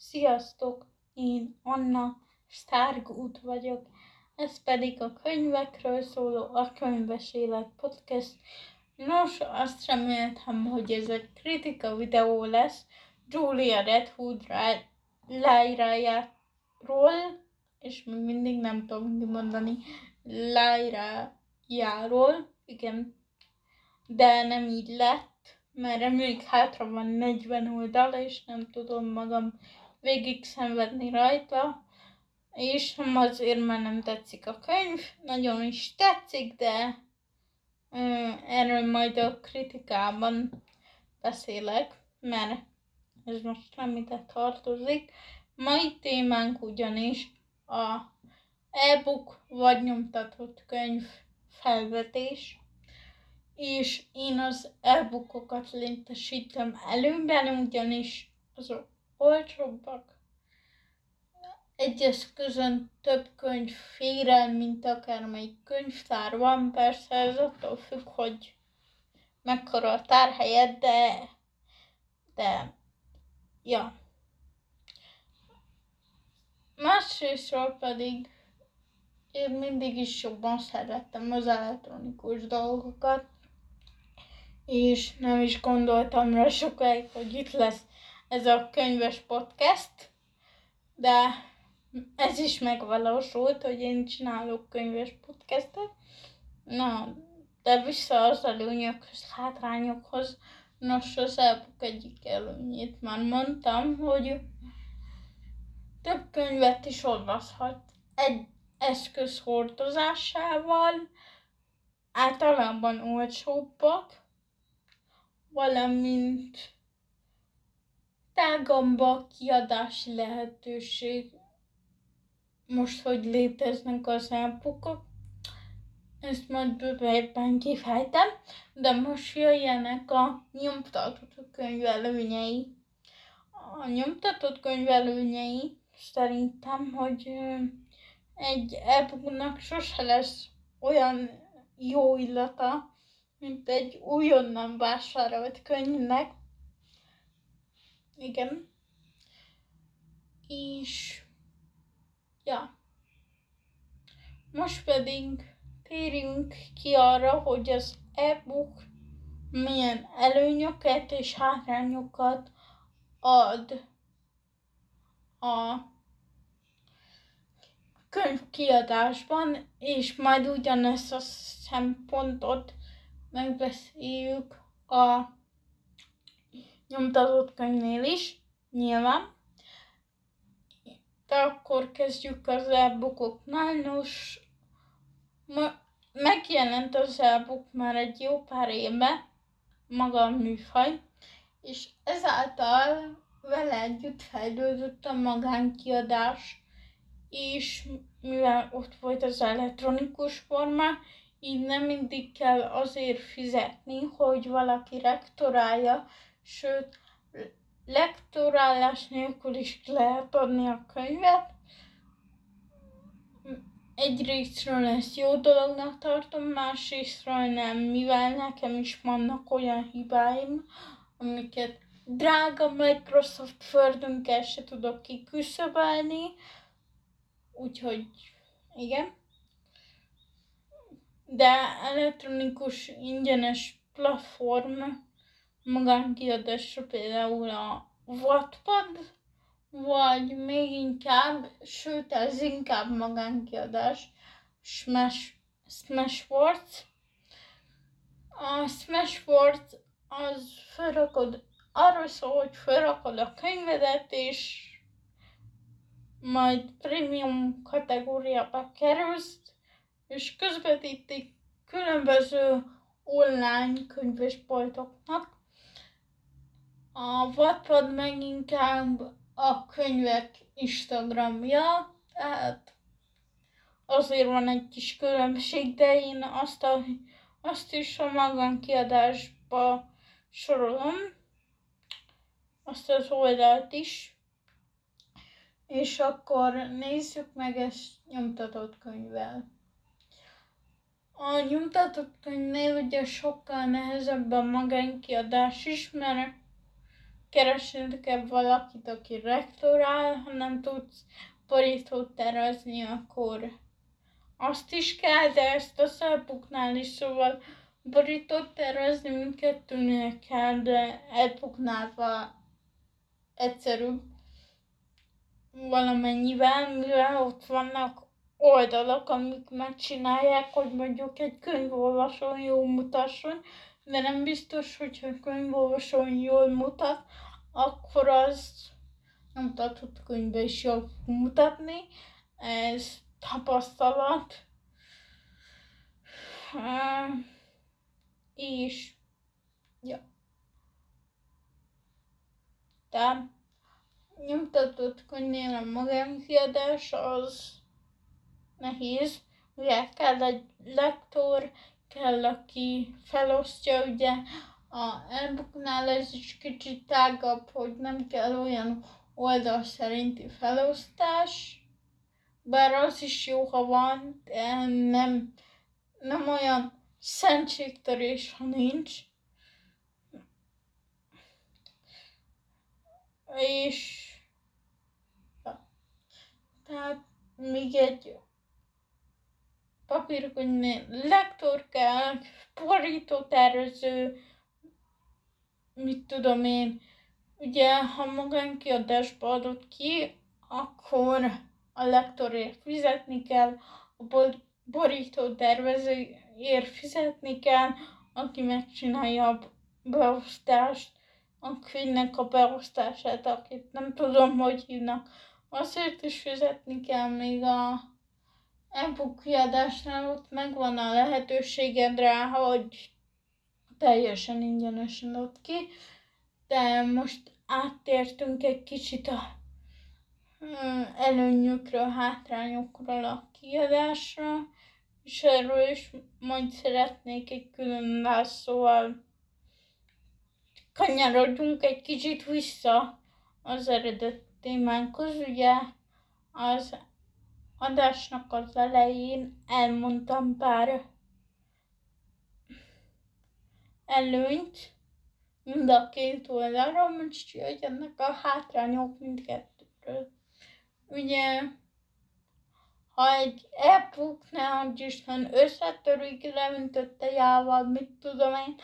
Sziasztok! Én Anna Stárgút vagyok, ez pedig a könyvekről szóló A Könyves Élet Podcast. Nos, azt reméltem, hogy ez egy kritika videó lesz Julia Redwood Lyra-járól, és még mindig nem tudom kimondani, Lyra-járól, igen, de nem így lett, mert még hátra van 40 oldal, és nem tudom magam végig szenvedni rajta, és azért, mert nem tetszik a könyv, nagyon is tetszik, de ö, erről majd a kritikában beszélek, mert ez most nem ide tartozik. Mai témánk ugyanis a e-book vagy nyomtatott könyv felvetés, és én az e-bookokat létesítem előben, ugyanis azok olcsóbbak. Egy eszközön több könyv fér el, mint akármelyik könyvtár van, persze ez attól függ, hogy mekkora a tárhelyed, de, de, ja. Másrésztről pedig én mindig is jobban szerettem az elektronikus dolgokat, és nem is gondoltam rá sokáig, hogy itt lesz ez a könyves podcast, de ez is megvalósult, hogy én csinálok könyves podcastet. Na, de vissza az előnyökhöz, hátrányokhoz. Nos, az elbuk egyik előnyét már mondtam, hogy több könyvet is olvashat egy eszköz hordozásával, általában olcsóbbak, valamint tágabb a kiadási lehetőség. Most, hogy léteznek az elpukok, ezt majd bővebben kifejtem, de most jöjjenek a nyomtatott könyv előnyei. A nyomtatott könyv előnyei szerintem, hogy egy e sose lesz olyan jó illata, mint egy újonnan vásárolt könyvnek, igen. És ja. Most pedig térjünk ki arra, hogy az e-book milyen előnyöket és hátrányokat ad a könyvkiadásban, és majd ugyanezt a szempontot megbeszéljük a nyomtatott könyvnél is, nyilván. De akkor kezdjük az e-bookoknál. Nos, ma megjelent az e-book már egy jó pár éve, maga a műfaj, és ezáltal vele együtt fejlődött a magánkiadás, és mivel ott volt az elektronikus forma, így nem mindig kell azért fizetni, hogy valaki rektorálja, sőt, lektorálás nélkül is lehet adni a könyvet. Egyrésztről ezt jó dolognak tartom, másrésztről nem, mivel nekem is vannak olyan hibáim, amiket drága Microsoft földünkkel se tudok kiküszöbölni, úgyhogy igen. De elektronikus ingyenes platform magánkiadásra például a Wattpad, vagy még inkább, sőt ez inkább magánkiadás, Smash, Smashwords. A Smashwords az felrakod, arról szól, hogy felrakod a könyvedet, és majd premium kategóriába kerülsz, és közvetítik különböző online könyvesboltoknak, a Wattpad meg inkább a könyvek Instagramja, tehát azért van egy kis különbség, de én azt, a, azt is a magánkiadásba sorolom, azt az oldalt is, és akkor nézzük meg ezt nyomtatott könyvvel. A nyomtatott könyvnél ugye sokkal nehezebb a magánkiadás is, mert keresned kell valakit, aki rektorál, ha nem tudsz borítót tervezni, akkor azt is kell, de ezt a szelpuknál is, szóval borítót tervezni mindkettőnél kell, de elpuknálva egyszerűbb valamennyivel, mivel ott vannak oldalak, amik megcsinálják, hogy mondjuk egy könyvolvasón jól mutasson, de nem biztos, hogyha könyvolvasón jól mutat, akkor az nem mutatott könyvbe is jól mutatni. Ez tapasztalat. És ja. De nyomtatott könyvnél a magánkiadás az nehéz, ugye kell egy lektor, kell, aki felosztja, ugye a e ez is kicsit tágabb, hogy nem kell olyan oldal szerinti felosztás, bár az is jó, ha van, de nem, nem olyan szentségtörés, ha nincs. És tehát még egy papírkönyvnél lektor kell, tervező, mit tudom én, ugye, ha magánkiadásba adott ki, akkor a lektorért fizetni kell, a borító tervezőért fizetni kell, aki megcsinálja a beosztást, a könyvnek a beosztását, akit nem tudom, hogy hívnak. Azért is fizetni kell még a e-book kiadásnál, ott megvan a lehetőséged rá, hogy teljesen ingyenesen ott ki, de most áttértünk egy kicsit a előnyökről, hátrányokról a kiadásra, és erről is majd szeretnék egy külön válaszóval kanyarodjunk egy kicsit vissza az eredet témánkhoz. Ugye az adásnak az elején elmondtam pár előnyt mind a két oldalról, most jöjjenek a hátrányok mindkettőről. Ugye, ha egy ne adj Isten összetörik leüntött tejával, mit tudom én,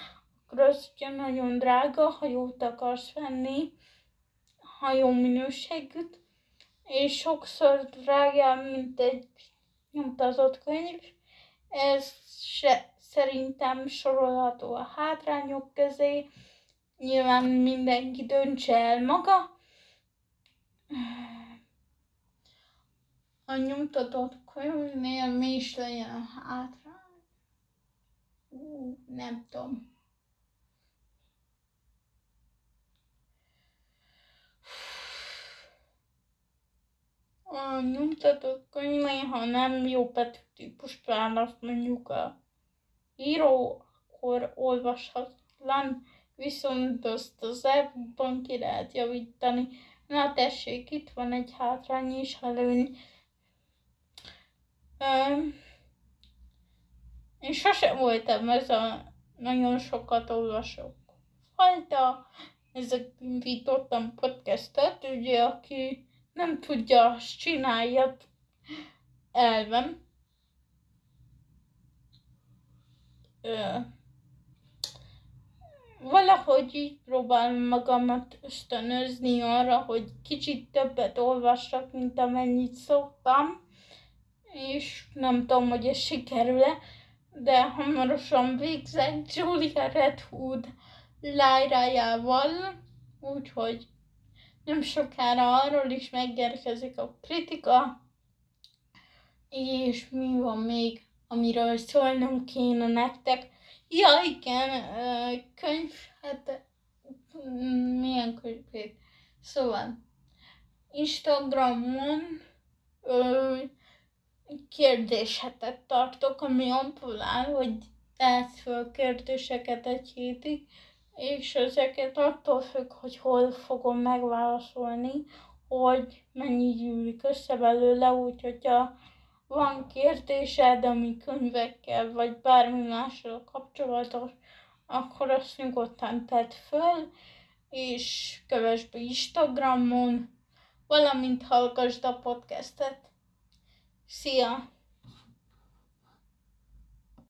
akkor az ugye nagyon drága, ha jót akarsz venni, ha jó minőségűt, és sokszor drágább, mint egy nyomtatott könyv. Ez se, szerintem sorolható a hátrányok közé. Nyilván mindenki döntse el maga. A nyomtatott könyvnél mi is legyen a hátrány? Ú, nem tudom. a nyomtatott könyvei, ha nem jó típust választ mondjuk a író, akkor olvashatlan, viszont azt az e ki lehet javítani. Na tessék, itt van egy hátrány és előny. én sosem voltam ez a nagyon sokat olvasok fajta. Ezek indítottam podcastet, ugye, aki nem tudja, azt csinálja elvem. Ö, valahogy így próbálom magamat ösztönözni arra, hogy kicsit többet olvassak, mint amennyit szoktam, és nem tudom, hogy ez sikerül-e, de hamarosan végzek Julia Redwood lájrájával, úgyhogy nem sokára arról is megérkezik a kritika, és mi van még, amiről szólnunk kéne nektek. Ja, igen, könyv, hát milyen könyv? Szóval, Instagramon ö, kérdéshetet tartok, ami abból áll, hogy tehetsz föl kérdéseket egy hétig, és ezeket attól függ, hogy hol fogom megválaszolni, hogy mennyi gyűlik össze belőle, úgyhogy ha van kérdésed, ami könyvekkel, vagy bármi mással kapcsolatos, akkor azt nyugodtan tedd föl, és kövess be Instagramon, valamint hallgassd a podcastet. Szia!